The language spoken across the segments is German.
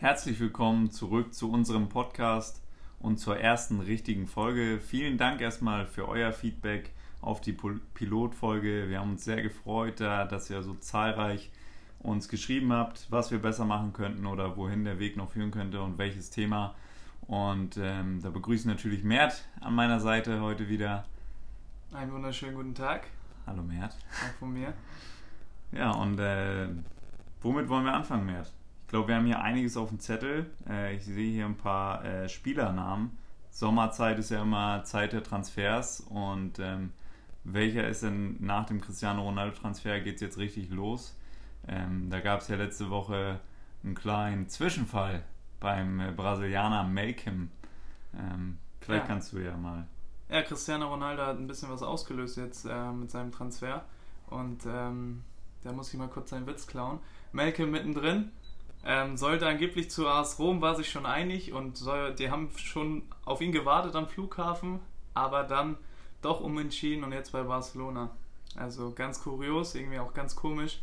Herzlich willkommen zurück zu unserem Podcast und zur ersten richtigen Folge. Vielen Dank erstmal für euer Feedback auf die Pilotfolge. Wir haben uns sehr gefreut, dass ihr so zahlreich uns geschrieben habt, was wir besser machen könnten oder wohin der Weg noch führen könnte und welches Thema. Und ähm, da begrüße ich natürlich Mert an meiner Seite heute wieder. Einen wunderschönen guten Tag. Hallo Mert. Auch von mir. Ja, und äh, womit wollen wir anfangen, Mert? Ich glaube, wir haben hier einiges auf dem Zettel. Äh, ich sehe hier ein paar äh, Spielernamen. Sommerzeit ist ja immer Zeit der Transfers und ähm, welcher ist denn nach dem Cristiano Ronaldo-Transfer geht es jetzt richtig los? Ähm, da gab es ja letzte Woche einen kleinen Zwischenfall beim äh, Brasilianer Malcolm. Ähm, vielleicht ja. kannst du ja mal. Ja, Cristiano Ronaldo hat ein bisschen was ausgelöst jetzt äh, mit seinem Transfer. Und ähm, da muss ich mal kurz seinen Witz klauen. Malcolm mittendrin. Ähm, sollte angeblich zu AS Rom, war sich schon einig und soll, die haben schon auf ihn gewartet am Flughafen, aber dann doch umentschieden und jetzt bei Barcelona. Also ganz kurios, irgendwie auch ganz komisch.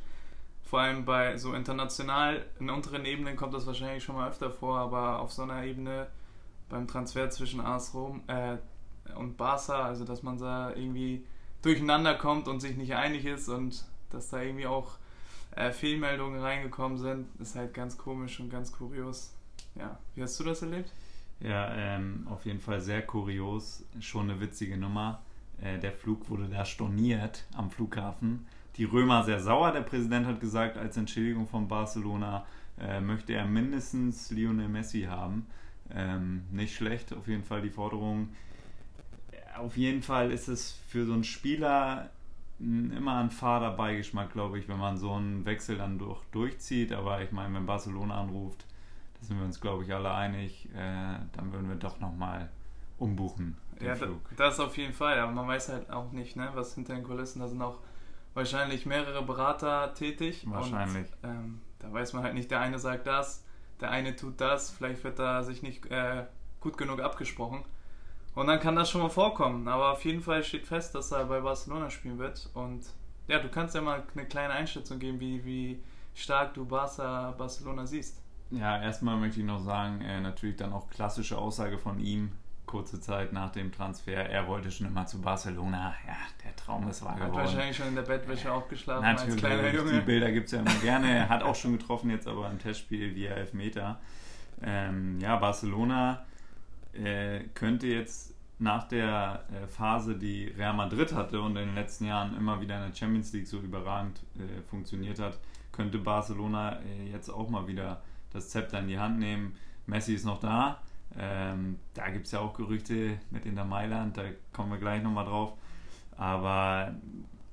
Vor allem bei so international, in unteren Ebenen kommt das wahrscheinlich schon mal öfter vor, aber auf so einer Ebene beim Transfer zwischen AS Rom äh, und Barca, also dass man da irgendwie durcheinander kommt und sich nicht einig ist und dass da irgendwie auch äh, Fehlmeldungen reingekommen sind, ist halt ganz komisch und ganz kurios. Ja, wie hast du das erlebt? Ja, ähm, auf jeden Fall sehr kurios, schon eine witzige Nummer. Äh, der Flug wurde da storniert am Flughafen die Römer sehr sauer. Der Präsident hat gesagt, als Entschädigung von Barcelona äh, möchte er mindestens Lionel Messi haben. Ähm, nicht schlecht, auf jeden Fall die Forderung. Auf jeden Fall ist es für so einen Spieler immer ein fader Beigeschmack, glaube ich, wenn man so einen Wechsel dann durch, durchzieht. Aber ich meine, wenn Barcelona anruft, da sind wir uns, glaube ich, alle einig, äh, dann würden wir doch nochmal umbuchen. ja, Flug. das auf jeden Fall. Aber man weiß halt auch nicht, ne, was hinter den Kulissen, da sind auch wahrscheinlich mehrere Berater tätig. Wahrscheinlich. Und, ähm, da weiß man halt nicht, der eine sagt das, der eine tut das, vielleicht wird da sich nicht äh, gut genug abgesprochen. Und dann kann das schon mal vorkommen. Aber auf jeden Fall steht fest, dass er bei Barcelona spielen wird. Und ja, du kannst ja mal eine kleine Einschätzung geben, wie, wie stark du Barca, Barcelona siehst. Ja, erstmal möchte ich noch sagen, äh, natürlich dann auch klassische Aussage von ihm, kurze Zeit nach dem Transfer. Er wollte schon immer zu Barcelona. Ja, der Traum ist wahr geworden. Hat wahrscheinlich schon in der Bettwäsche aufgeschlafen Natürlich, als kleiner Junge. Die Bilder gibt es ja immer gerne. Er hat auch schon getroffen, jetzt aber im Testspiel via Elfmeter. Ähm, ja, Barcelona äh, könnte jetzt nach der äh, Phase, die Real Madrid hatte und in den letzten Jahren immer wieder in der Champions League so überragend äh, funktioniert hat, könnte Barcelona äh, jetzt auch mal wieder das Zepter in die Hand nehmen. Messi ist noch da, ähm, da gibt es ja auch Gerüchte mit Inter Mailand, da kommen wir gleich nochmal drauf. Aber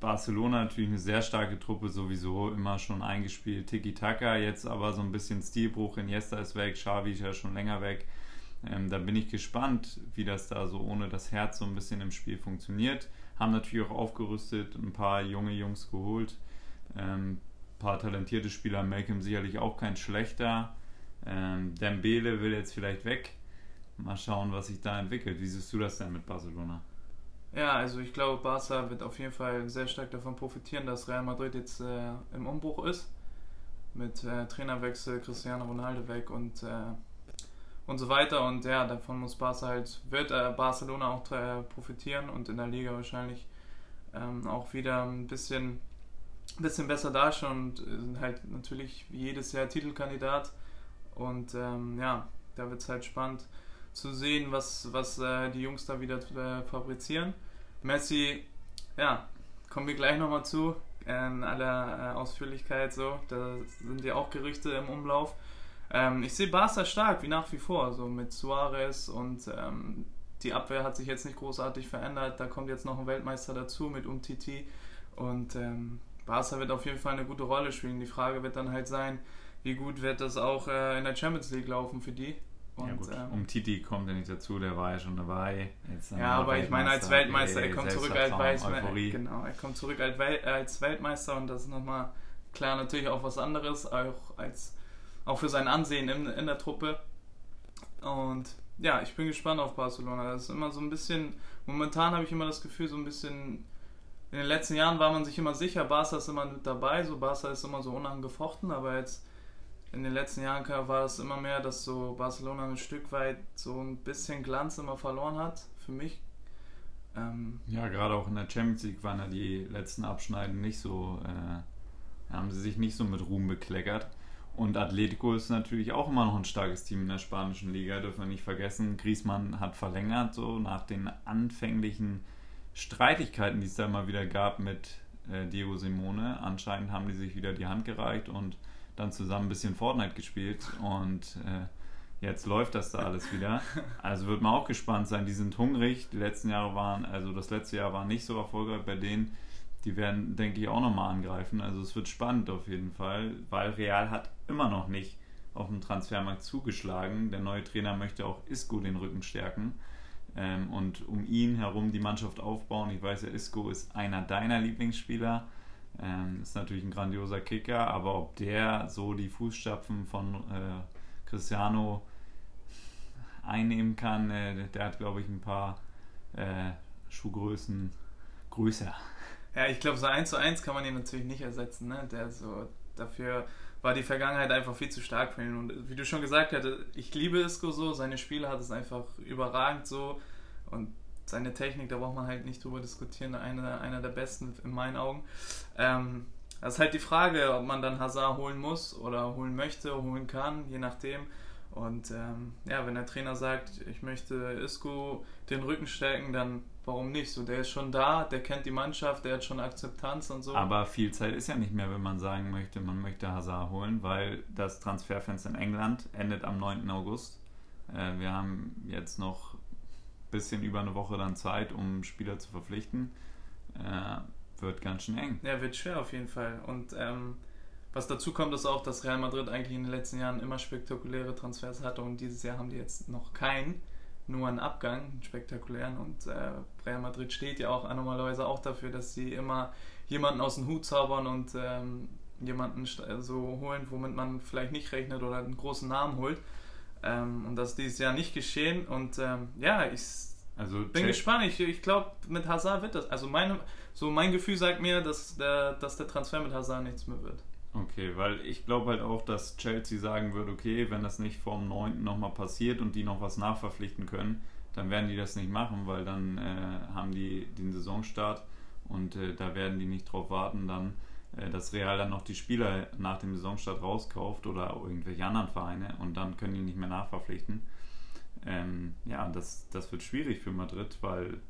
Barcelona natürlich eine sehr starke Truppe, sowieso immer schon eingespielt. Tiki-Taka, jetzt aber so ein bisschen Stilbruch. Iniesta ist weg, Xavi ist ja schon länger weg. Ähm, da bin ich gespannt, wie das da so ohne das Herz so ein bisschen im Spiel funktioniert. Haben natürlich auch aufgerüstet, ein paar junge Jungs geholt. Ähm, ein paar talentierte Spieler, Malcolm sicherlich auch kein schlechter. Ähm, Dembele will jetzt vielleicht weg. Mal schauen, was sich da entwickelt. Wie siehst du das denn mit Barcelona? Ja, also ich glaube, Barca wird auf jeden Fall sehr stark davon profitieren, dass Real Madrid jetzt äh, im Umbruch ist. Mit äh, Trainerwechsel, Cristiano Ronaldo weg und, äh, und so weiter. Und ja, davon muss Barca halt, wird äh, Barcelona auch äh, profitieren und in der Liga wahrscheinlich ähm, auch wieder ein bisschen, bisschen besser dastehen und sind halt natürlich jedes Jahr Titelkandidat. Und ähm, ja, da wird es halt spannend zu sehen, was, was äh, die Jungs da wieder äh, fabrizieren. Messi, ja, kommen wir gleich nochmal zu, in aller äh, Ausführlichkeit so. Da sind ja auch Gerüchte im Umlauf. Ähm, ich sehe Barca stark, wie nach wie vor, so mit Suarez und ähm, die Abwehr hat sich jetzt nicht großartig verändert. Da kommt jetzt noch ein Weltmeister dazu mit Umtiti und ähm, Barca wird auf jeden Fall eine gute Rolle spielen. Die Frage wird dann halt sein, wie gut wird das auch äh, in der Champions League laufen für die. Und, ja gut, ähm, um Titi kommt er nicht dazu, der war ja schon dabei. ja, aber ich meine als Weltmeister, er kommt zurück als Weltmeister. Genau, er kommt zurück als Weltmeister und das ist nochmal klar natürlich auch was anderes, auch als auch für sein Ansehen in, in der Truppe. Und ja, ich bin gespannt auf Barcelona. Das ist immer so ein bisschen, momentan habe ich immer das Gefühl, so ein bisschen, in den letzten Jahren war man sich immer sicher, Barca ist immer mit dabei, so Barca ist immer so unangefochten, aber jetzt in den letzten Jahren war es immer mehr, dass so Barcelona ein Stück weit so ein bisschen Glanz immer verloren hat, für mich. Ähm ja, gerade auch in der Champions League waren ja die letzten Abschneiden nicht so, äh, haben sie sich nicht so mit Ruhm bekleckert. Und Atletico ist natürlich auch immer noch ein starkes Team in der spanischen Liga, dürfen wir nicht vergessen. Griezmann hat verlängert, so nach den anfänglichen Streitigkeiten, die es da immer wieder gab mit äh, Diego Simone. Anscheinend haben die sich wieder die Hand gereicht und dann zusammen ein bisschen Fortnite gespielt und äh, jetzt läuft das da alles wieder. Also wird man auch gespannt sein. Die sind hungrig. Die letzten Jahre waren, also das letzte Jahr war nicht so erfolgreich bei denen. Die werden, denke ich, auch nochmal angreifen. Also es wird spannend auf jeden Fall, weil Real hat immer noch nicht auf dem Transfermarkt zugeschlagen. Der neue Trainer möchte auch Isco den Rücken stärken ähm, und um ihn herum die Mannschaft aufbauen. Ich weiß ja, Isco ist einer deiner Lieblingsspieler. Ähm, ist natürlich ein grandioser Kicker, aber ob der so die Fußstapfen von äh, Cristiano einnehmen kann, äh, der hat, glaube ich, ein paar äh, Schuhgrößen größer. Ja, ich glaube, so eins zu eins kann man ihn natürlich nicht ersetzen. Ne? Der so, dafür war die Vergangenheit einfach viel zu stark für ihn. Und wie du schon gesagt hast, ich liebe Isco so, seine Spiele hat es einfach überragend so. Und seine Technik, da braucht man halt nicht drüber diskutieren, einer, einer der besten in meinen Augen. Ähm, das ist halt die Frage, ob man dann Hazard holen muss oder holen möchte, holen kann, je nachdem. Und ähm, ja, wenn der Trainer sagt, ich möchte Isco den Rücken stärken, dann warum nicht? So, der ist schon da, der kennt die Mannschaft, der hat schon Akzeptanz und so. Aber viel Zeit ist ja nicht mehr, wenn man sagen möchte, man möchte Hazard holen, weil das Transferfenster in England endet am 9. August. Äh, wir haben jetzt noch bisschen über eine Woche dann Zeit, um Spieler zu verpflichten. Äh, wird ganz schön eng. Ja, wird schwer auf jeden Fall. Und ähm, was dazu kommt, ist auch, dass Real Madrid eigentlich in den letzten Jahren immer spektakuläre Transfers hatte und dieses Jahr haben die jetzt noch keinen, nur einen Abgang, einen spektakulären. Und äh, Real Madrid steht ja auch normalerweise auch dafür, dass sie immer jemanden aus dem Hut zaubern und ähm, jemanden so holen, womit man vielleicht nicht rechnet oder einen großen Namen holt. Ähm, und das ist dieses Jahr nicht geschehen. Und ähm, ja, ich also bin gespannt. Ich, ich glaube, mit Hazard wird das. Also meine, so mein Gefühl sagt mir, dass der, dass der Transfer mit Hazard nichts mehr wird. Okay, weil ich glaube halt auch, dass Chelsea sagen wird, okay, wenn das nicht vor dem 9. nochmal passiert und die noch was nachverpflichten können, dann werden die das nicht machen, weil dann äh, haben die den Saisonstart und äh, da werden die nicht drauf warten, dann äh, dass Real dann noch die Spieler nach dem Saisonstart rauskauft oder irgendwelche anderen Vereine und dann können die nicht mehr nachverpflichten. Ähm, ja, das, das wird schwierig für Madrid, weil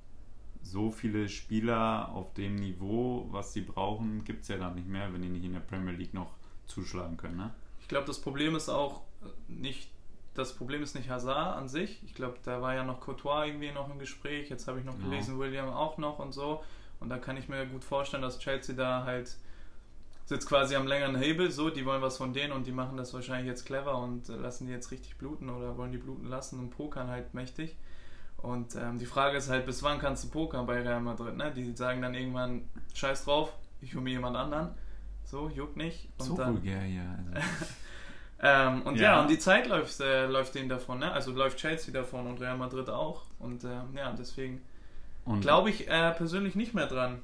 so viele Spieler auf dem Niveau, was sie brauchen, gibt es ja dann nicht mehr, wenn die nicht in der Premier League noch zuschlagen können. Ne? Ich glaube, das Problem ist auch nicht, das Problem ist nicht Hazard an sich. Ich glaube, da war ja noch Courtois irgendwie noch im Gespräch. Jetzt habe ich noch gelesen, ja. William auch noch und so. Und da kann ich mir gut vorstellen, dass Chelsea da halt sitzt quasi am längeren Hebel, so, die wollen was von denen und die machen das wahrscheinlich jetzt clever und äh, lassen die jetzt richtig bluten oder wollen die bluten lassen und pokern halt mächtig. Und ähm, die Frage ist halt, bis wann kannst du pokern bei Real Madrid, ne? Die sagen dann irgendwann, scheiß drauf, ich hole mir jemand anderen. So, juckt nicht. Und so dann, vulgär, ja. Also. ähm, und ja. ja. und die Zeit läuft, äh, läuft denen davon, ne? Also läuft Chelsea davon und Real Madrid auch. Und äh, ja, deswegen glaube ich äh, persönlich nicht mehr dran.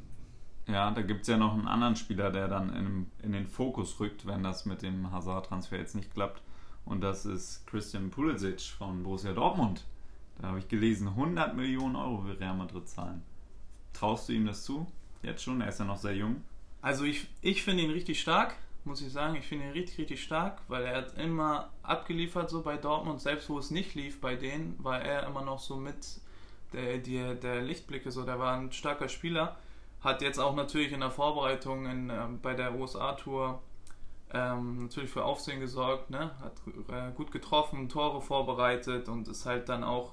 Ja, da gibt es ja noch einen anderen Spieler, der dann in, in den Fokus rückt, wenn das mit dem Hazard-Transfer jetzt nicht klappt. Und das ist Christian Pulisic von Borussia Dortmund. Da habe ich gelesen, 100 Millionen Euro will Real Madrid zahlen. Traust du ihm das zu? Jetzt schon? Er ist ja noch sehr jung. Also ich, ich finde ihn richtig stark, muss ich sagen. Ich finde ihn richtig, richtig stark, weil er hat immer abgeliefert so bei Dortmund. Selbst wo es nicht lief bei denen, war er immer noch so mit der, der, der Lichtblicke. So, der war ein starker Spieler. Hat jetzt auch natürlich in der Vorbereitung in, ähm, bei der USA-Tour ähm, natürlich für Aufsehen gesorgt, ne? hat äh, gut getroffen, Tore vorbereitet und ist halt dann auch,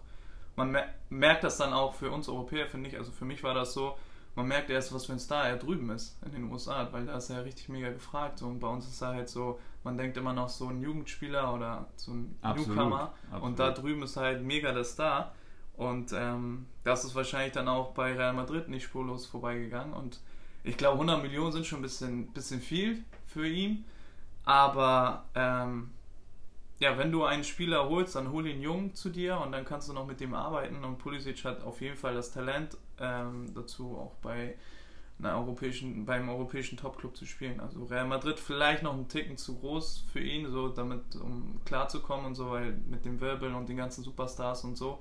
man mer merkt das dann auch für uns Europäer, finde ich, also für mich war das so, man merkt erst, was für ein Star er drüben ist in den USA, weil da ist er richtig mega gefragt und bei uns ist er halt so, man denkt immer noch so ein Jugendspieler oder so ein absolut, Newcomer absolut. und da drüben ist halt mega der Star und ähm, das ist wahrscheinlich dann auch bei Real Madrid nicht spurlos vorbeigegangen. Und ich glaube, 100 Millionen sind schon ein bisschen, bisschen viel für ihn. Aber ähm, ja, wenn du einen Spieler holst, dann hol ihn jung zu dir und dann kannst du noch mit dem arbeiten. Und Pulisic hat auf jeden Fall das Talent ähm, dazu, auch bei europäischen, beim europäischen Topclub zu spielen. Also Real Madrid vielleicht noch einen Ticken zu groß für ihn, so damit, um klarzukommen und so, weil mit dem Wirbel und den ganzen Superstars und so.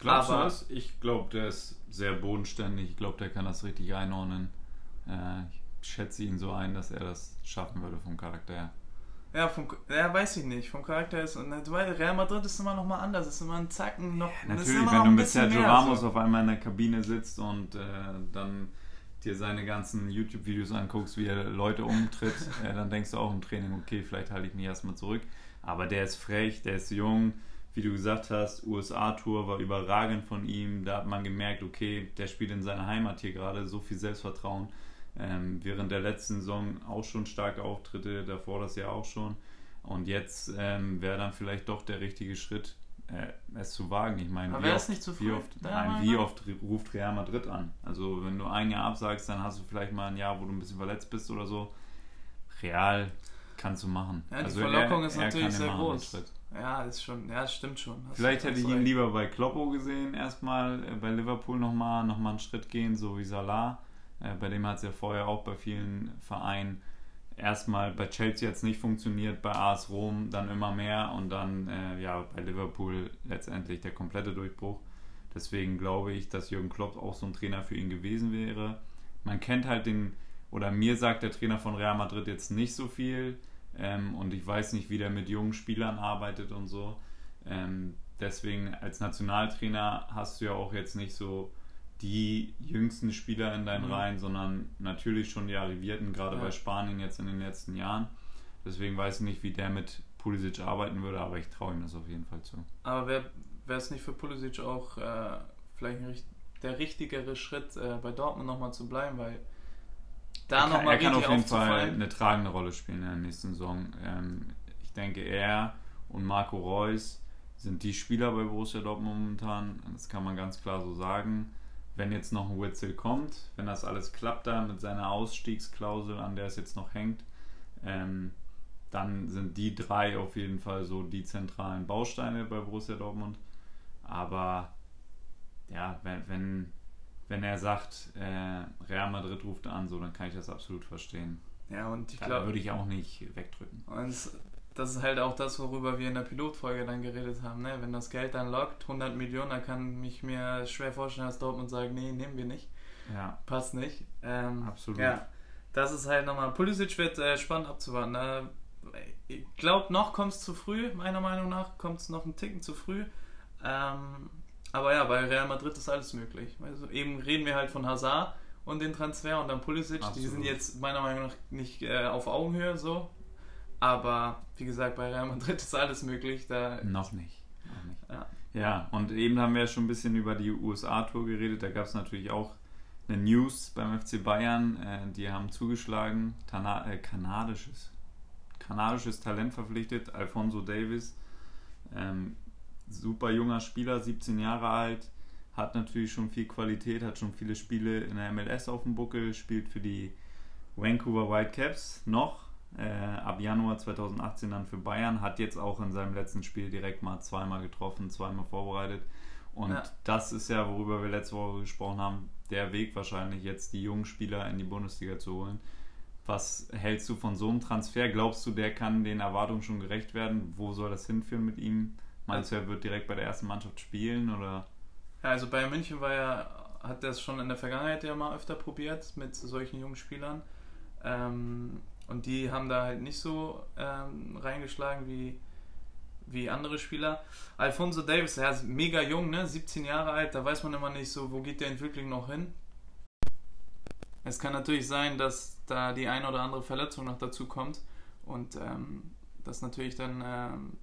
Glaubst Aber, du das? Ich glaube, der ist sehr bodenständig. Ich glaube, der kann das richtig einordnen. Äh, ich schätze ihn so ein, dass er das schaffen würde vom Charakter her. Ja, vom, ja, weiß ich nicht. Vom Charakter ist. Und Real Madrid ist immer noch mal anders. Ist immer ein Zacken noch. Ja, natürlich, wenn du mit Sergio Ramos so. auf einmal in der Kabine sitzt und äh, dann dir seine ganzen YouTube-Videos anguckst, wie er Leute umtritt, äh, dann denkst du auch im Training, okay, vielleicht halte ich mich erstmal zurück. Aber der ist frech, der ist jung. Wie du gesagt hast, USA-Tour war überragend von ihm. Da hat man gemerkt, okay, der spielt in seiner Heimat hier gerade so viel Selbstvertrauen ähm, während der letzten Saison auch schon starke Auftritte, davor das Jahr auch schon. Und jetzt ähm, wäre dann vielleicht doch der richtige Schritt, äh, es zu wagen. Ich meine, wie oft, wie, oft, nein, wie oft ruft Real Madrid an? Also wenn du ein Jahr absagst, dann hast du vielleicht mal ein Jahr, wo du ein bisschen verletzt bist oder so. Real kannst du machen. Ja, die also Verlockung er, ist natürlich sehr groß. Ja, ist schon, ja, stimmt schon. Hast Vielleicht hätte ich ihn lieber bei Kloppo gesehen, erstmal äh, bei Liverpool nochmal noch mal einen Schritt gehen, so wie Salah. Äh, bei dem hat es ja vorher auch bei vielen Vereinen erstmal bei Chelsea jetzt nicht funktioniert, bei AS Rom dann immer mehr und dann äh, ja bei Liverpool letztendlich der komplette Durchbruch. Deswegen glaube ich, dass Jürgen Klopp auch so ein Trainer für ihn gewesen wäre. Man kennt halt den, oder mir sagt der Trainer von Real Madrid jetzt nicht so viel ähm, und ich weiß nicht, wie der mit jungen Spielern arbeitet und so. Ähm, deswegen als Nationaltrainer hast du ja auch jetzt nicht so die jüngsten Spieler in deinen mhm. Reihen, sondern natürlich schon die Arrivierten, gerade ja. bei Spanien jetzt in den letzten Jahren. Deswegen weiß ich nicht, wie der mit Pulisic arbeiten würde, aber ich traue ihm das auf jeden Fall zu. Aber wäre es nicht für Pulisic auch äh, vielleicht der richtigere Schritt, äh, bei Dortmund nochmal zu bleiben, weil da nochmal Er kann auf jeden Fall eine tragende Rolle spielen in der nächsten Saison. Ähm, ich denke, er und Marco Reus sind die Spieler bei Borussia Dortmund momentan. Das kann man ganz klar so sagen wenn jetzt noch ein Witzel kommt, wenn das alles klappt da mit seiner Ausstiegsklausel, an der es jetzt noch hängt, ähm, dann sind die drei auf jeden Fall so die zentralen Bausteine bei Borussia Dortmund. Aber ja, wenn, wenn, wenn er sagt, äh, Real Madrid ruft an, so, dann kann ich das absolut verstehen. Ja, und ich glaube. würde ich auch nicht wegdrücken. Und das ist halt auch das, worüber wir in der Pilotfolge dann geredet haben. Ne? Wenn das Geld dann lockt, 100 Millionen, dann kann ich mir schwer vorstellen, dass Dortmund sagt, nee, nehmen wir nicht. Ja. Passt nicht. Ähm, Absolut. Ja, das ist halt nochmal, Pulisic wird äh, spannend abzuwarten. Ne? Ich glaube, noch kommt es zu früh, meiner Meinung nach, kommt es noch einen Ticken zu früh. Ähm, aber ja, bei Real Madrid ist alles möglich. Also eben reden wir halt von Hazard und den Transfer und dann Pulisic, Absolut. die sind jetzt meiner Meinung nach nicht äh, auf Augenhöhe so. Aber wie gesagt, bei Real Madrid ist alles möglich. Da noch nicht. Noch nicht. Ja. ja, und eben haben wir ja schon ein bisschen über die USA-Tour geredet. Da gab es natürlich auch eine News beim FC Bayern. Äh, die haben zugeschlagen, Tana äh, kanadisches, kanadisches Talent verpflichtet, Alfonso Davis. Ähm, super junger Spieler, 17 Jahre alt, hat natürlich schon viel Qualität, hat schon viele Spiele in der MLS auf dem Buckel, spielt für die Vancouver Whitecaps noch äh, ab Januar 2018 dann für Bayern, hat jetzt auch in seinem letzten Spiel direkt mal zweimal getroffen, zweimal vorbereitet. Und ja. das ist ja, worüber wir letzte Woche gesprochen haben, der Weg wahrscheinlich jetzt die jungen Spieler in die Bundesliga zu holen. Was hältst du von so einem Transfer? Glaubst du, der kann den Erwartungen schon gerecht werden? Wo soll das hinführen mit ihm? Meinst du, er wird direkt bei der ersten Mannschaft spielen oder? Ja, also Bayern München war ja, hat das schon in der Vergangenheit ja mal öfter probiert mit solchen jungen Spielern. Ähm, und die haben da halt nicht so ähm, reingeschlagen wie, wie andere Spieler. Alfonso Davis, er ist mega jung, ne? 17 Jahre alt, da weiß man immer nicht so, wo geht der Entwicklung noch hin. Es kann natürlich sein, dass da die eine oder andere Verletzung noch dazu kommt und ähm, das natürlich dann ähm,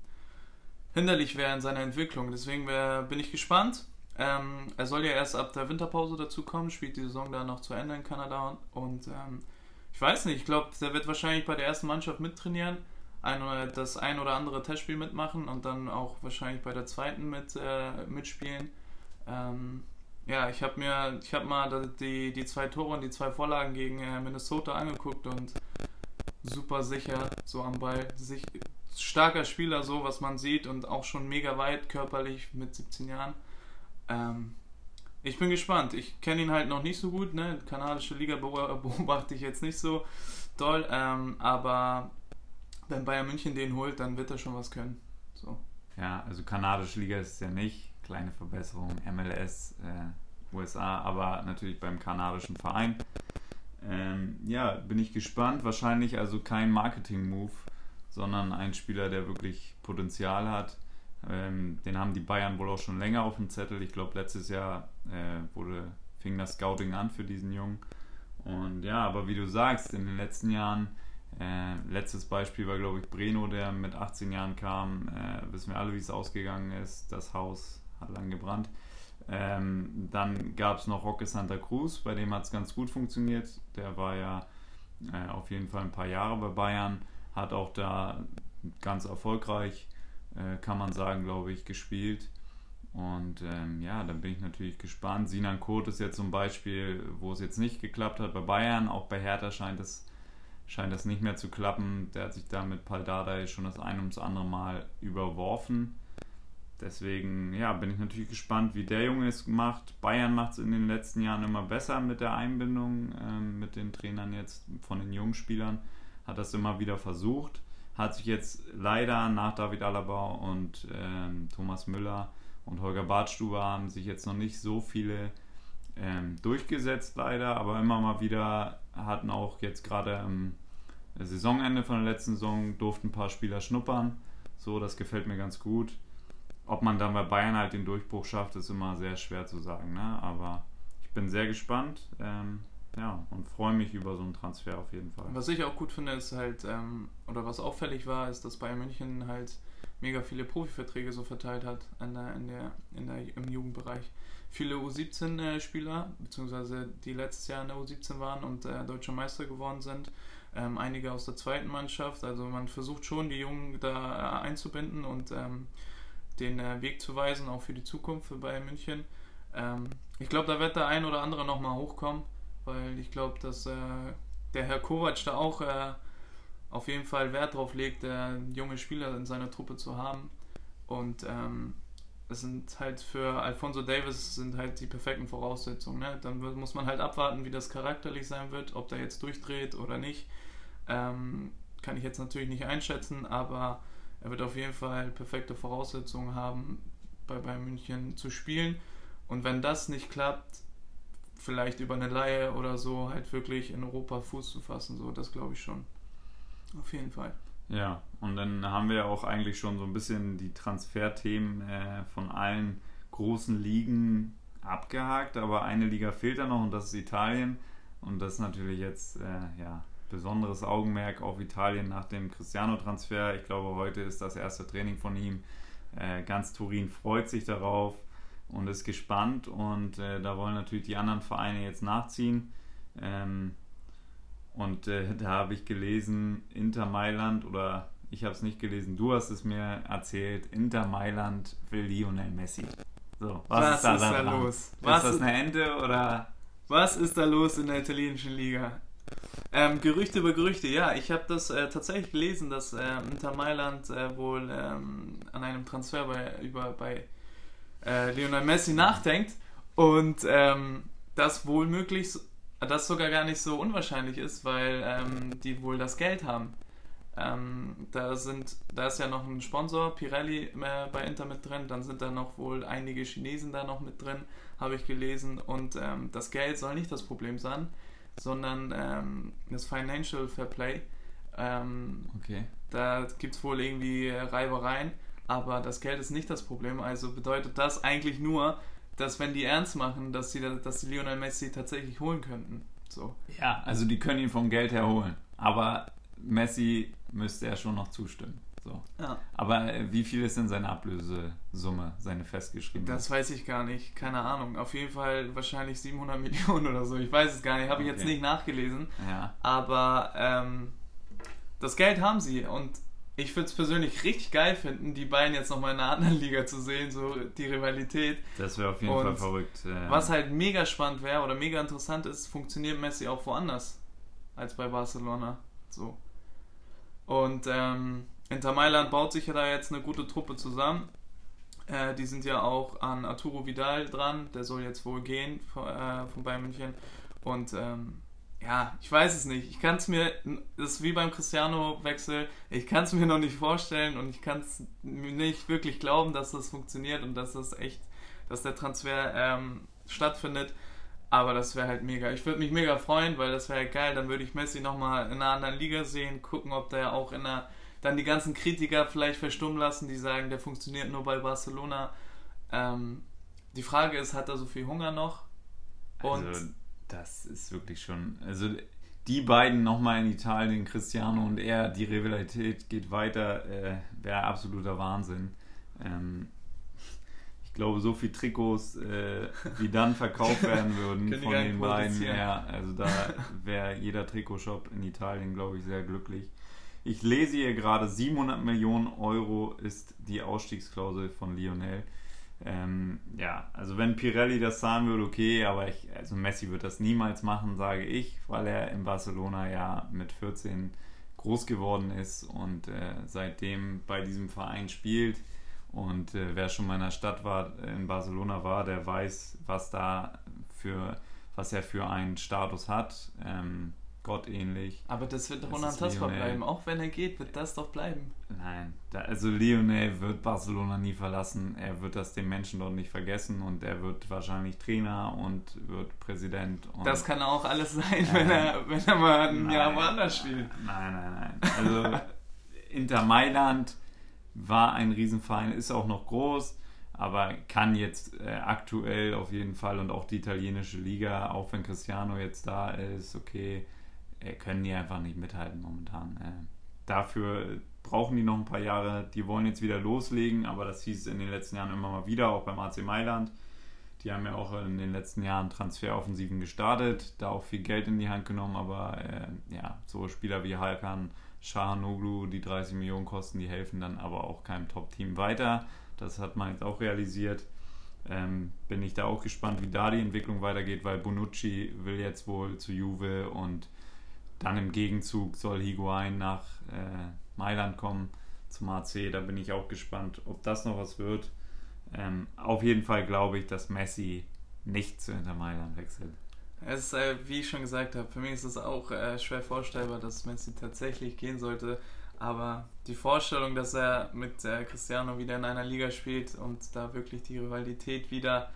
hinderlich wäre in seiner Entwicklung. Deswegen wär, bin ich gespannt. Ähm, er soll ja erst ab der Winterpause dazukommen, spielt die Saison da noch zu Ende in Kanada und ähm, ich weiß nicht, ich glaube, der wird wahrscheinlich bei der ersten Mannschaft mittrainieren, ein, das ein oder andere Testspiel mitmachen und dann auch wahrscheinlich bei der zweiten mit, äh, mitspielen. Ähm, ja, ich habe mir, ich habe mal die, die zwei Tore und die zwei Vorlagen gegen äh, Minnesota angeguckt und super sicher, so am Ball. Sich, starker Spieler, so was man sieht und auch schon mega weit körperlich mit 17 Jahren. Ähm, Ich bin gespannt. Ich kenne ihn halt noch nicht so gut. Ne? Kanadische Liga beobachte ich jetzt nicht so doll. Ähm, aber wenn Bayern München den holt, dann wird er schon was können. So. Ja, also kanadische Liga ist es ja nicht. Kleine Verbesserung. MLS, äh, USA, aber natürlich beim kanadischen Verein. Ähm, ja, bin ich gespannt. Wahrscheinlich also kein Marketing-Move, sondern ein Spieler, der wirklich Potenzial hat. Ähm, den haben die Bayern wohl auch schon länger auf dem Zettel. Ich glaube, letztes Jahr äh, wurde, fing das Scouting an für diesen Jungen. Und ja, aber wie du sagst, in den letzten Jahren, äh, letztes Beispiel war, glaube ich, Breno, der mit 18 Jahren kam. Äh, wissen wir alle, wie es ausgegangen ist. Das Haus hat lang gebrannt. Ähm, dann gab es noch Roque Santa Cruz, bei dem hat es ganz gut funktioniert. Der war ja äh, auf jeden Fall ein paar Jahre bei Bayern, hat auch da ganz erfolgreich, äh, kann man sagen, glaube ich, gespielt. Und ähm, ja, dann bin ich natürlich gespannt. Sinan Kurt ist jetzt zum Beispiel, wo es jetzt nicht geklappt hat bei Bayern, auch bei Hertha scheint es scheint das nicht mehr zu klappen. Der hat sich da mit Paldada schon das ein das andere Mal überworfen. Deswegen ja, bin ich natürlich gespannt, wie der Junge es macht. Bayern macht es in den letzten Jahren immer besser mit der Einbindung ähm, mit den Trainern jetzt von den jungen Spielern. Hat das immer wieder versucht. Hat sich jetzt leider nach David Alaba und ähm, Thomas Müller und Holger Bartstuber haben sich jetzt noch nicht so viele ähm, durchgesetzt, leider. Aber immer mal wieder hatten auch jetzt gerade am Saisonende von der letzten Saison durften ein paar Spieler schnuppern. So, das gefällt mir ganz gut ob man dann bei Bayern halt den Durchbruch schafft, ist immer sehr schwer zu sagen. Ne? Aber ich bin sehr gespannt ähm, ja, und freue mich über so einen Transfer auf jeden Fall. Was ich auch gut finde, ist halt, ähm, oder was auffällig war, ist, dass Bayern München halt mega viele Profiverträge so verteilt hat in der, in der, in der, im Jugendbereich. Viele U17-Spieler, beziehungsweise die letztes Jahr in der U17 waren und äh, deutscher Meister geworden sind. Ähm, einige aus der zweiten Mannschaft. Also man versucht schon, die Jungen da äh, einzubinden und ähm, den äh, Weg zu weisen, auch für die Zukunft Bayern München. Ähm, ich glaube, da wird der ein oder andere nochmal hochkommen, weil ich glaube, dass äh, der Herr Kovac da auch äh, auf jeden Fall Wert drauf legt, äh, junge Spieler in seiner Truppe zu haben. Und ähm, es sind halt für Alfonso Davis sind halt die perfekten Voraussetzungen. Ne? Dann muss man halt abwarten, wie das charakterlich sein wird, ob der jetzt durchdreht oder nicht. Ähm, kann ich jetzt natürlich nicht einschätzen, aber er wird auf jeden Fall perfekte Voraussetzungen haben, bei Bayern München zu spielen. Und wenn das nicht klappt, vielleicht über eine Laie oder so halt wirklich in Europa Fuß zu fassen. So, das glaube ich schon. Auf jeden Fall. Ja, und dann haben wir auch eigentlich schon so ein bisschen die Transferthemen äh, von allen großen Ligen abgehakt, aber eine Liga fehlt da noch und das ist Italien. Und das ist natürlich jetzt äh, ja, besonderes Augenmerk auf Italien nach dem Cristiano-Transfer. Ich glaube, heute ist das erste Training von ihm. Äh, ganz Turin freut sich darauf und ist gespannt. Und äh, da wollen natürlich die anderen Vereine jetzt nachziehen. Ähm, und äh, da habe ich gelesen, Inter Mailand oder ich habe es nicht gelesen, du hast es mir erzählt, Inter Mailand will Lionel Messi. So, was, was ist da, ist da los? Was ist das eine Ente oder? Was ist da los in der italienischen Liga? Ähm, Gerüchte über Gerüchte, ja, ich habe das äh, tatsächlich gelesen, dass äh, Inter Mailand äh, wohl ähm, an einem Transfer bei, über, bei äh, Lionel Messi nachdenkt und ähm, das wohl möglich, das sogar gar nicht so unwahrscheinlich ist, weil ähm, die wohl das Geld haben. Ähm, da sind, da ist ja noch ein Sponsor, Pirelli, äh, bei Inter mit drin, dann sind da noch wohl einige Chinesen da noch mit drin, habe ich gelesen und ähm, das Geld soll nicht das Problem sein sondern ähm, das Financial Fair Play. Ähm, okay. Da gibt es wohl irgendwie Reibereien, aber das Geld ist nicht das Problem. Also bedeutet das eigentlich nur, dass wenn die ernst machen, dass sie, dass sie Lionel Messi tatsächlich holen könnten. So. Ja, also die können ihn vom Geld her holen. Aber Messi müsste ja schon noch zustimmen. So. Ja. Aber äh, wie viel ist denn seine Ablösesumme, seine festgeschriebene? Das weiß ich gar nicht, keine Ahnung. Auf jeden Fall wahrscheinlich 700 Millionen oder so. Ich weiß es gar nicht, habe ich okay. jetzt nicht nachgelesen. Ja. Aber ähm, das Geld haben sie und ich würde es persönlich richtig geil finden, die beiden jetzt nochmal in einer anderen Liga zu sehen, so die Rivalität. Das wäre auf jeden und Fall verrückt. Ja. Was halt mega spannend wäre oder mega interessant ist, funktioniert Messi auch woanders als bei Barcelona. So. Und ähm, Inter Mailand baut sich ja da jetzt eine gute Truppe zusammen. Äh, die sind ja auch an Arturo Vidal dran, der soll jetzt wohl gehen von, äh, von Bayern München. Und ähm, ja, ich weiß es nicht. Ich kann es mir, das ist wie beim Cristiano-Wechsel, ich kann es mir noch nicht vorstellen und ich kann es nicht wirklich glauben, dass das funktioniert und dass das echt, dass der Transfer ähm, stattfindet. Aber das wäre halt mega. Ich würde mich mega freuen, weil das wäre halt geil. Dann würde ich Messi nochmal in einer anderen Liga sehen, gucken, ob der auch in einer, dann die ganzen Kritiker vielleicht verstummen lassen, die sagen, der funktioniert nur bei Barcelona. Ähm, die Frage ist, hat er so viel Hunger noch? Und also, das ist wirklich schon, also die beiden nochmal in Italien, Cristiano und er, die Rivalität geht weiter, äh, wäre absoluter Wahnsinn. Ähm, ich glaube, so viele Trikots, äh, die dann verkauft werden würden von den beiden, ja, also da wäre jeder Trikotshop in Italien, glaube ich, sehr glücklich. Ich lese hier gerade, 700 Millionen Euro ist die Ausstiegsklausel von Lionel. Ähm, ja, also wenn Pirelli das zahlen würde, okay, aber ich, also Messi wird das niemals machen, sage ich, weil er in Barcelona ja mit 14 groß geworden ist und äh, seitdem bei diesem Verein spielt. Und äh, wer schon mal in der Stadt war, in Barcelona war, der weiß, was da für, was er für einen Status hat. Ähm, gottähnlich. Aber das wird doch unantastbar bleiben. Auch wenn er geht, wird das doch bleiben. Nein, da, also Lionel wird Barcelona nie verlassen. Er wird das den Menschen dort nicht vergessen und er wird wahrscheinlich Trainer und wird Präsident. Und, das kann auch alles sein, äh, wenn, er, wenn er mal ein nein, Jahr woanders spielt. Nein, nein, nein. Also Inter Mailand war ein Riesenverein, ist auch noch groß aber kann jetzt äh, aktuell auf jeden Fall und auch die italienische Liga, auch wenn Cristiano jetzt da ist, okay, können die einfach nicht mithalten momentan. Äh, dafür brauchen die noch ein paar Jahre. Die wollen jetzt wieder loslegen, aber das hieß in den letzten Jahren immer mal wieder, auch beim AC Mailand. Die haben ja auch in den letzten Jahren Transferoffensiven gestartet, da auch viel Geld in die Hand genommen, aber äh, ja, so Spieler wie Halkan, Shahanoglu, die 30 Millionen kosten, die helfen dann aber auch keinem Top-Team weiter. Das hat man jetzt auch realisiert. Ähm, bin ich da auch gespannt, wie da die Entwicklung weitergeht, weil Bonucci will jetzt wohl zu Juve und dann im Gegenzug soll Higuain nach äh, Mailand kommen zum AC. Da bin ich auch gespannt, ob das noch was wird. Ähm, auf jeden Fall glaube ich, dass Messi nicht zu Inter Mailand wechselt. Es ist, äh, wie ich schon gesagt habe, für mich ist es auch äh, schwer vorstellbar, dass Messi tatsächlich gehen sollte. Aber die Vorstellung, dass er mit äh, Cristiano wieder in einer Liga spielt und da wirklich die Rivalität wieder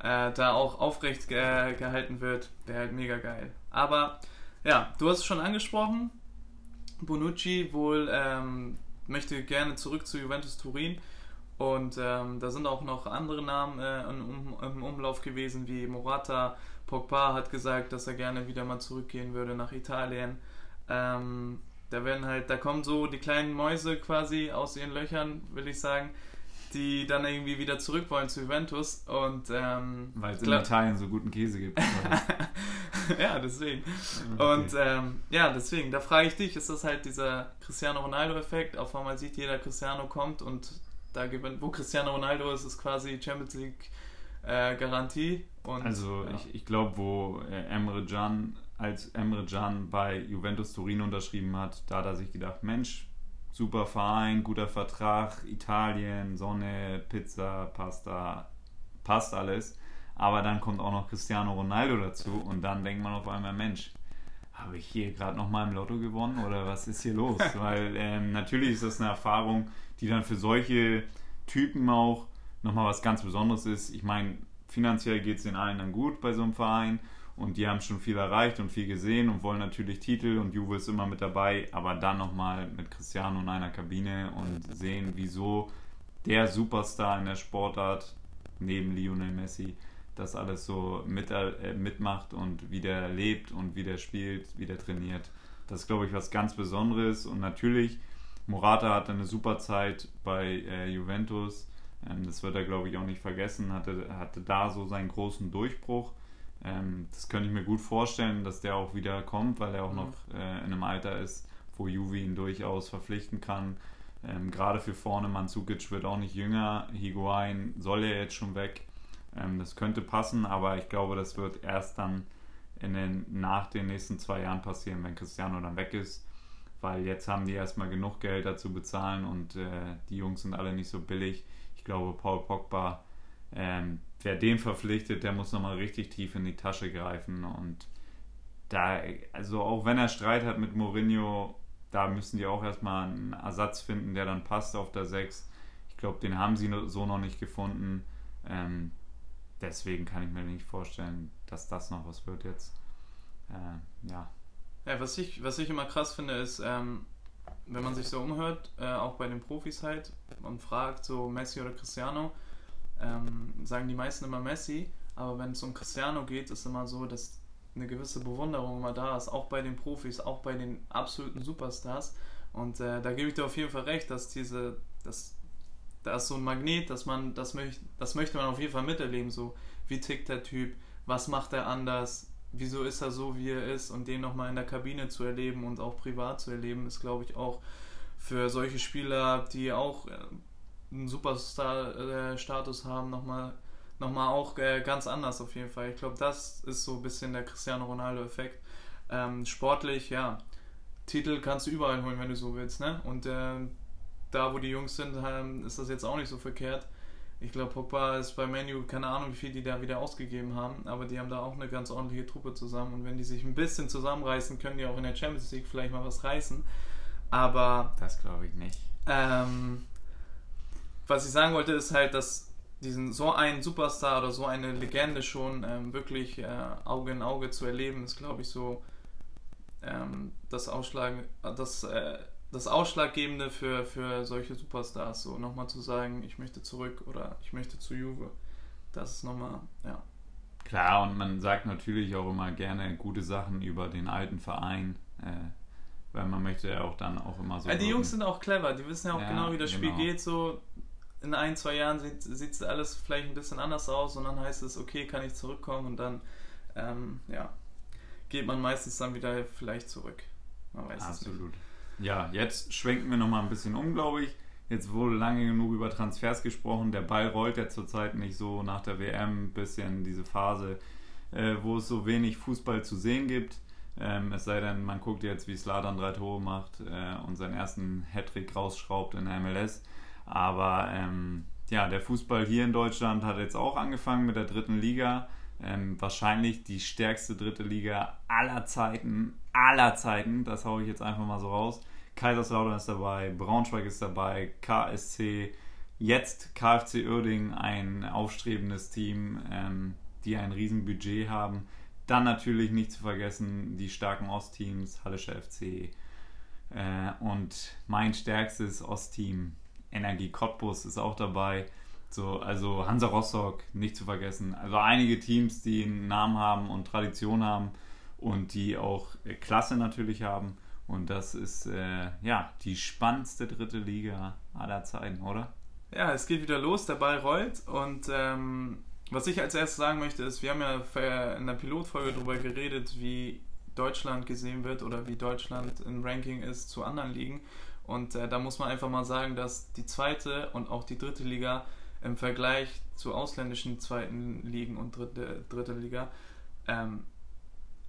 äh, da auch aufrecht ge gehalten wird, wäre halt mega geil. Aber ja, du hast es schon angesprochen. Bonucci wohl ähm, möchte gerne zurück zu Juventus Turin. Und ähm, da sind auch noch andere Namen äh, im, im, Umlauf gewesen, wie Morata. Pogba hat gesagt, dass er gerne wieder mal zurückgehen würde nach Italien. Ähm, da werden halt, da kommen so die kleinen Mäuse quasi aus ihren Löchern, will ich sagen, die dann irgendwie wieder zurück wollen zu Juventus und ähm, weil es in Italien so guten Käse gibt. ja, deswegen. Okay. Und ähm, ja, deswegen, da frage ich dich, ist das halt dieser Cristiano Ronaldo-Effekt? Auf einmal sieht jeder, Cristiano kommt und da gewinnt, wo Cristiano Ronaldo ist, ist quasi Champions League äh, Garantie. Und, also ja. ich, ich glaube, wo äh, Emre Can als Emre Can bei Juventus Turin unterschrieben hat, da hat er sich gedacht, Mensch, super Verein, guter Vertrag, Italien, Sonne, Pizza, Pasta, passt alles. Aber dann kommt auch noch Cristiano Ronaldo dazu und dann denkt man auf einmal, Mensch, habe ich hier gerade nochmal im Lotto gewonnen oder was ist hier los? Weil ähm, natürlich ist das eine Erfahrung, die dann für solche Typen auch nochmal was ganz Besonderes ist. Ich meine, finanziell geht es den allen dann gut bei so einem Verein und die haben schon viel erreicht und viel gesehen und wollen natürlich Titel und Juve ist immer mit dabei, aber dann nochmal mit Cristiano in einer Kabine und sehen, wieso der Superstar in der Sportart neben Lionel Messi das alles so mit, äh, mitmacht und wie der lebt und wie der spielt, wie der trainiert. Das ist, glaube ich, was ganz Besonderes und natürlich, Morata hatte eine super Zeit bei äh, Juventus. Ähm, das wird er, glaube ich, auch nicht vergessen. Hatte, hatte da so seinen großen Durchbruch ähm, das könnte ich mir gut vorstellen, dass der auch wieder kommt, weil er auch mhm. noch äh, in einem Alter ist, wo Juve ihn durchaus verpflichten kann. Ähm, Gerade für vorne, Mandzukic wird auch nicht jünger. Higuain soll ja jetzt schon weg. Ähm, das könnte passen, aber ich glaube, das wird erst dann in den, nach den nächsten zwei Jahren passieren, wenn Cristiano dann weg ist. weil jetzt haben die erstmal genug Geld dazu bezahlen und äh, die Jungs sind alle nicht so billig. Ich glaube, Paul Pogba, ähm, wer den verpflichtet, der muss nochmal richtig tief in die Tasche greifen und da, also auch wenn er Streit hat mit Mourinho, da müssen die auch erstmal einen Ersatz finden, der dann passt auf der 6. Ich glaube, den haben sie so noch nicht gefunden. Ähm, deswegen kann ich mir nicht vorstellen, dass das noch was wird jetzt. Äh, ja. Ja, was ich, was ich immer krass finde, ist, ähm, wenn man sich so umhört, äh, auch bei den Profis halt, und fragt, so Messi oder Cristiano, ähm, sagen die meisten immer Messi, aber wenn es um Cristiano geht, ist immer so, dass eine gewisse Bewunderung immer da ist, auch bei den Profis, auch bei den absoluten Superstars. Und äh, da gebe ich dir auf jeden Fall recht, dass diese, dass da ist so ein Magnet, dass man, das möchte, das möchte man auf jeden Fall miterleben, so wie tickt der Typ, was macht er anders, wieso ist er so, wie er ist und den nochmal in der Kabine zu erleben und auch privat zu erleben, ist glaube ich auch für solche Spieler, die auch äh, einen Superstar-Status haben, nochmal nochmal auch äh, ganz anders auf jeden Fall. Ich glaube, das ist so ein bisschen der Cristiano Ronaldo-Effekt. Ähm, sportlich, ja, Titel kannst du überall holen, wenn du so willst, ne? Und äh, da, wo die Jungs sind, ähm, ist das jetzt auch nicht so verkehrt. Ich glaube, Pogba ist bei Menu, keine Ahnung, wie viel die da wieder ausgegeben haben, aber die haben da auch eine ganz ordentliche Truppe zusammen. Und wenn die sich ein bisschen zusammenreißen, können die auch in der Champions League vielleicht mal was reißen. Aber. Das glaube ich nicht. Ähm, was ich sagen wollte, ist halt, dass diesen so einen Superstar oder so eine Legende schon ähm, wirklich äh, Auge in Auge zu erleben, ist glaube ich so ähm, das, Ausschlag, das, äh, das Ausschlaggebende für, für solche Superstars. So nochmal zu sagen, ich möchte zurück oder ich möchte zu Juve. Das ist nochmal, ja. Klar, und man sagt natürlich auch immer gerne gute Sachen über den alten Verein. Äh, weil man möchte ja auch dann auch immer so. Ja, die Jungs sind auch clever, die wissen ja auch ja, genau, wie das Spiel genau. geht. So, in ein, zwei Jahren sieht es alles vielleicht ein bisschen anders aus und dann heißt es, okay, kann ich zurückkommen und dann, ähm, ja, geht man meistens dann wieder vielleicht zurück. Man weiß Absolut. Ja, jetzt schwenken wir nochmal ein bisschen um, glaube ich. Jetzt wurde lange genug über Transfers gesprochen. Der Ball rollt ja zurzeit nicht so nach der WM. Ein bisschen diese Phase, äh, wo es so wenig Fußball zu sehen gibt. Ähm, es sei denn, man guckt jetzt, wie Sladan drei Tore macht äh, und seinen ersten Hattrick rausschraubt in der MLS. Aber ähm, ja, der Fußball hier in Deutschland hat jetzt auch angefangen mit der dritten Liga. Ähm, wahrscheinlich die stärkste dritte Liga aller Zeiten. Aller Zeiten, das haue ich jetzt einfach mal so raus. Kaiserslautern ist dabei, Braunschweig ist dabei, KSC, jetzt KFC Uerdingen, ein aufstrebendes Team, ähm, die ein Riesenbudget haben. Dann natürlich nicht zu vergessen die starken Ostteams, Hallischer FC äh, und mein stärkstes Ostteam, Energie Cottbus ist auch dabei. So, also Hansa Rostock nicht zu vergessen. Also einige Teams, die einen Namen haben und Tradition haben und die auch äh, Klasse natürlich haben. Und das ist äh, ja die spannendste dritte Liga aller Zeiten, oder? Ja, es geht wieder los, der Ball rollt. Und ähm, was ich als erstes sagen möchte, ist, wir haben ja in der Pilotfolge darüber geredet, wie Deutschland gesehen wird oder wie Deutschland im Ranking ist zu anderen Ligen. Und äh, da muss man einfach mal sagen, dass die zweite und auch die dritte Liga im Vergleich zu ausländischen zweiten Ligen und dritte, dritte Liga ähm,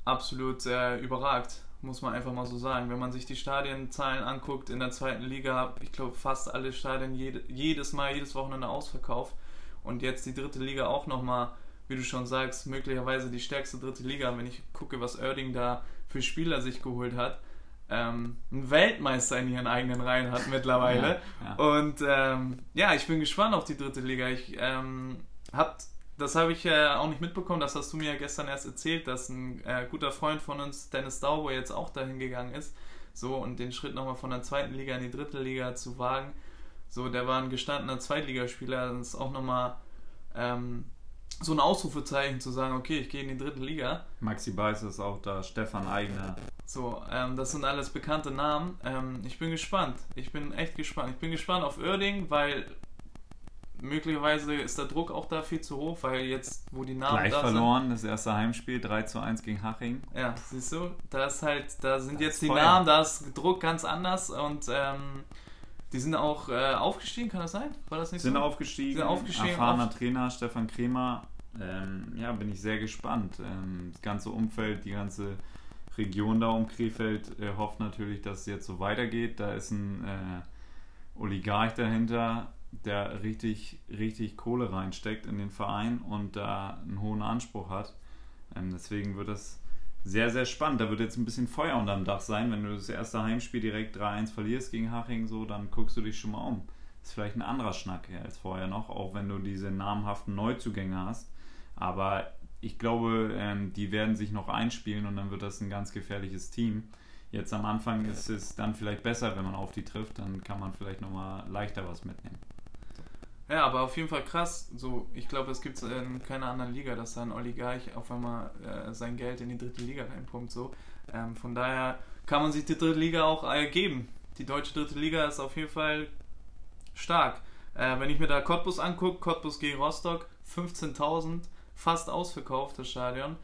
absolut äh, überragt, muss man einfach mal so sagen. Wenn man sich die Stadienzahlen anguckt in der zweiten Liga, ich glaube fast alle Stadien jede, jedes Mal, jedes Wochenende ausverkauft. Und jetzt die dritte Liga auch nochmal, wie du schon sagst, möglicherweise die stärkste dritte Liga. Wenn ich gucke, was Oerding da für Spieler sich geholt hat, ähm, einen Weltmeister in ihren eigenen Reihen hat mittlerweile. Ja, ja. Und ähm, ja, ich bin gespannt auf die dritte Liga. Ich ähm, hab, das habe ich äh, auch nicht mitbekommen, das hast du mir ja gestern erst erzählt, dass ein äh, guter Freund von uns, Dennis Dauber, jetzt auch dahin gegangen ist. So, und den Schritt nochmal von der zweiten Liga in die dritte Liga zu wagen. So, der war ein gestandener Zweitligaspieler, das ist auch nochmal ähm, so ein Ausrufezeichen zu sagen, okay, ich gehe in die dritte Liga. Maxi Beiß ist auch da, Stefan Eigner. So, ähm, das sind alles bekannte Namen. Ähm, ich bin gespannt. Ich bin echt gespannt. Ich bin gespannt auf Oerding, weil möglicherweise ist der Druck auch da viel zu hoch, weil jetzt, wo die Namen Gleich da verloren, sind, das erste Heimspiel, 3 zu 1 gegen Haching. Ja, siehst du, da ist halt, da sind das jetzt die Feuer. Namen, da ist Druck ganz anders und ähm, die sind auch äh, aufgestiegen, kann das sein? War das nicht sind so? Aufgestiegen, sind aufgestiegen. Erfahrener auf Trainer Stefan Kremer. Ähm, ja, bin ich sehr gespannt. Ähm, das ganze Umfeld, die ganze Region da um Krefeld äh, hofft natürlich, dass es jetzt so weitergeht. Da ist ein äh, Oligarch dahinter, der richtig, richtig Kohle reinsteckt in den Verein und da einen hohen Anspruch hat. Ähm, deswegen wird das sehr, sehr spannend. Da wird jetzt ein bisschen Feuer unterm Dach sein. Wenn du das erste Heimspiel direkt 3-1 verlierst gegen Haching, so, dann guckst du dich schon mal um. Ist vielleicht ein anderer Schnack als vorher noch, auch wenn du diese namhaften Neuzugänge hast. Aber ich glaube, ähm, die werden sich noch einspielen und dann wird das ein ganz gefährliches Team. Jetzt am Anfang ist es dann vielleicht besser, wenn man auf die trifft, dann kann man vielleicht nochmal leichter was mitnehmen. Ja, aber auf jeden Fall krass. So, ich glaube, es gibt es in keiner anderen Liga, dass da ein Oligarch auf einmal äh, sein Geld in die dritte Liga reinpumpt. So. Ähm, von daher kann man sich die dritte Liga auch äh, geben. Die deutsche dritte Liga ist auf jeden Fall stark. Äh, wenn ich mir da Cottbus angucke, Cottbus gegen Rostock, 15.000 fast ausverkauft, das Stadion.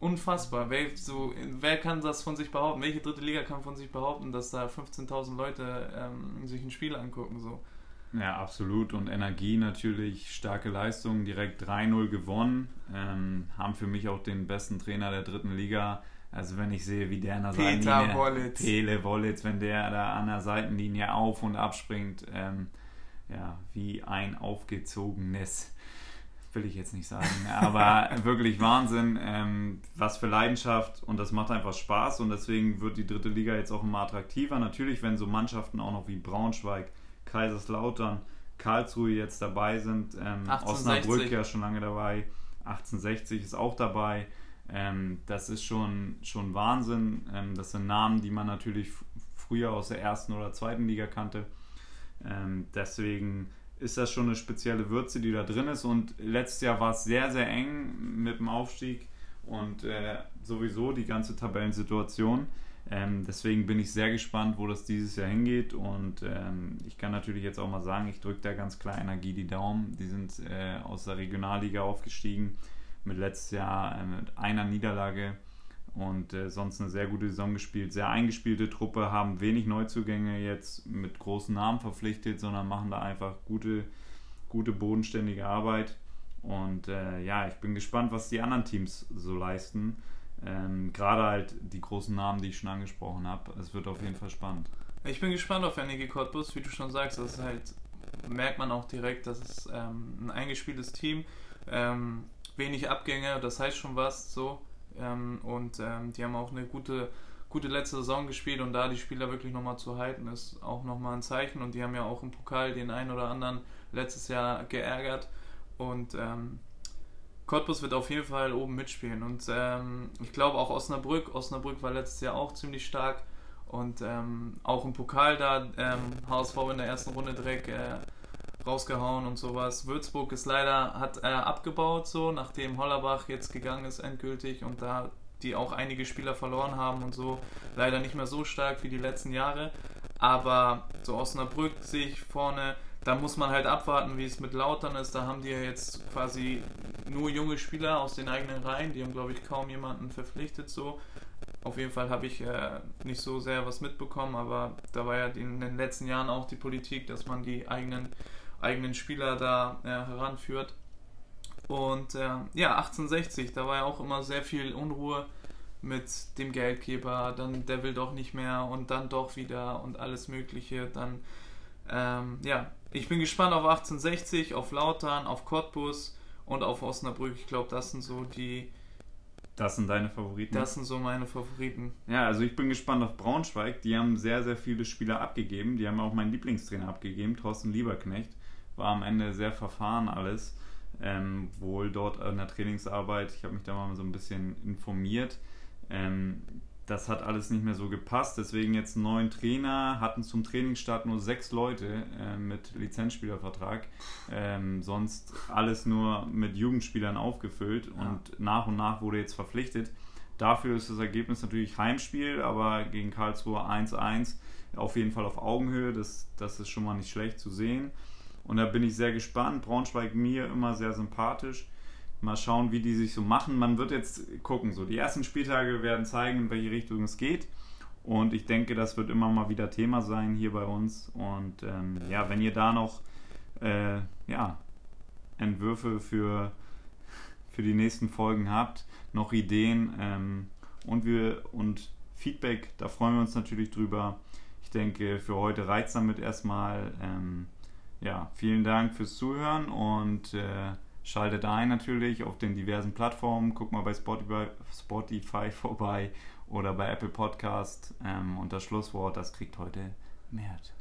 Unfassbar. Wer, so, wer kann das von sich behaupten? Welche dritte Liga kann von sich behaupten, dass da 15.000 Leute ähm, sich ein Spiel angucken? So? Ja, absolut. Und Energie natürlich, starke Leistung, direkt 3-0 gewonnen. Ähm, haben für mich auch den besten Trainer der dritten Liga. Also wenn ich sehe, wie der an der Peter Seitenlinie, Wollitz. Pele Wollitz, wenn der da an der Seitenlinie auf und abspringt, ähm, ja, wie ein aufgezogenes will ich jetzt nicht sagen, aber wirklich Wahnsinn, ähm, was für Leidenschaft und das macht einfach Spaß und deswegen wird die dritte Liga jetzt auch immer attraktiver. Natürlich, wenn so Mannschaften auch noch wie Braunschweig, Kaiserslautern, Karlsruhe jetzt dabei sind, ähm, Osnabrück ja schon lange dabei, 1860 ist auch dabei. Ähm, das ist schon, schon Wahnsinn. Ähm, das sind Namen, die man natürlich früher aus der ersten oder zweiten Liga kannte. Ähm, deswegen ist das schon eine spezielle Würze, die da drin ist. Und letztes Jahr war es sehr, sehr eng mit dem Aufstieg und äh, sowieso die ganze Tabellensituation. Ähm, deswegen bin ich sehr gespannt, wo das dieses Jahr hingeht. Und ähm, ich kann natürlich jetzt auch mal sagen, ich drücke da ganz klar Energie die Daumen. Die sind äh, aus der Regionalliga aufgestiegen mit letztes Jahr äh, mit einer Niederlage und äh, sonst eine sehr gute Saison gespielt. Sehr eingespielte Truppe, haben wenig Neuzugänge jetzt mit großen Namen verpflichtet, sondern machen da einfach gute, gute bodenständige Arbeit. Und äh, ja, ich bin gespannt, was die anderen Teams so leisten. Ähm, Gerade halt die großen Namen, die ich schon angesprochen habe. Es wird auf jeden Fall spannend. Ich bin gespannt auf Energie Cottbus, wie du schon sagst. Das halt, merkt man auch direkt, dass es ähm, ein eingespieltes Team, ähm, wenig Abgänge, das heißt schon was so. Ähm, und ähm, die haben auch eine gute, gute letzte Saison gespielt und da die Spieler wirklich nochmal zu halten, ist auch nochmal ein Zeichen. Und die haben ja auch im Pokal den einen oder anderen letztes Jahr geärgert. Und ähm, Cottbus wird auf jeden Fall oben mitspielen. Und ähm, ich glaube auch Osnabrück. Osnabrück war letztes Jahr auch ziemlich stark. Und ähm, auch im Pokal da, HSV ähm, in der ersten Runde direkt äh, rausgehauen und sowas. Würzburg ist leider, hat äh, abgebaut so, nachdem Hollerbach jetzt gegangen ist endgültig und da die auch einige Spieler verloren haben und so. Leider nicht mehr so stark wie die letzten Jahre. Aber so Osnabrück sehe ich vorne, da muss man halt abwarten, wie es mit Lautern ist. Da haben die ja jetzt quasi nur junge Spieler aus den eigenen Reihen. Die haben, glaube ich, kaum jemanden verpflichtet so. Auf jeden Fall habe ich äh, nicht so sehr was mitbekommen, aber da war ja in den letzten Jahren auch die Politik, dass man die eigenen eigenen Spieler da äh, heranführt. Und äh, ja, 1860, da war ja auch immer sehr viel Unruhe mit dem Geldgeber, dann der will doch nicht mehr und dann doch wieder und alles Mögliche. Dann, ähm, ja, ich bin gespannt auf 1860, auf Lautern, auf Cottbus und auf Osnabrück. Ich glaube, das sind so die. Das sind deine Favoriten? Das sind so meine Favoriten. Ja, also ich bin gespannt auf Braunschweig. Die haben sehr, sehr viele Spieler abgegeben. Die haben auch meinen Lieblingstrainer abgegeben, Thorsten Lieberknecht war am Ende sehr verfahren alles. Ähm, wohl dort in der Trainingsarbeit, ich habe mich da mal so ein bisschen informiert. Ähm, das hat alles nicht mehr so gepasst, deswegen jetzt einen neuen Trainer, hatten zum Trainingsstart nur sechs Leute äh, mit Lizenzspielervertrag, ähm, sonst alles nur mit Jugendspielern aufgefüllt ja. und nach und nach wurde jetzt verpflichtet. Dafür ist das Ergebnis natürlich Heimspiel, aber gegen Karlsruhe 1-1 auf jeden Fall auf Augenhöhe, das, das ist schon mal nicht schlecht zu sehen. Und da bin ich sehr gespannt. Braunschweig mir immer sehr sympathisch. Mal schauen, wie die sich so machen. Man wird jetzt gucken. So, die ersten Spieltage werden zeigen, in welche Richtung es geht. Und ich denke, das wird immer mal wieder Thema sein hier bei uns. Und ähm, ja, wenn ihr da noch äh, ja, Entwürfe für, für die nächsten Folgen habt, noch Ideen, ähm, und wir und Feedback, da freuen wir uns natürlich drüber. Ich denke, für heute reizt damit erstmal. Ähm, ja, vielen Dank fürs Zuhören und äh, schaltet ein natürlich auf den diversen Plattformen. Guck mal bei Spotify, Spotify vorbei oder bei Apple Podcast. Ähm, und das Schlusswort, das kriegt heute Mert.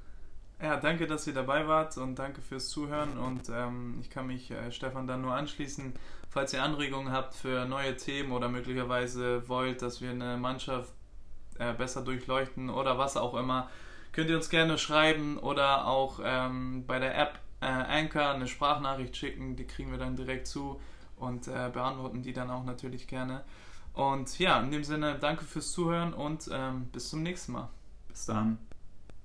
Ja, danke, dass ihr dabei wart und danke fürs Zuhören. Und ähm, ich kann mich äh, Stefan dann nur anschließen. Falls ihr Anregungen habt für neue Themen oder möglicherweise wollt, dass wir eine Mannschaft äh, besser durchleuchten oder was auch immer, könnt ihr uns gerne schreiben oder auch ähm, bei der App äh, Anchor eine Sprachnachricht schicken. Die kriegen wir dann direkt zu und äh, beantworten die dann auch natürlich gerne. Und ja, in dem Sinne, danke fürs Zuhören und ähm, bis zum nächsten Mal. Bis dann.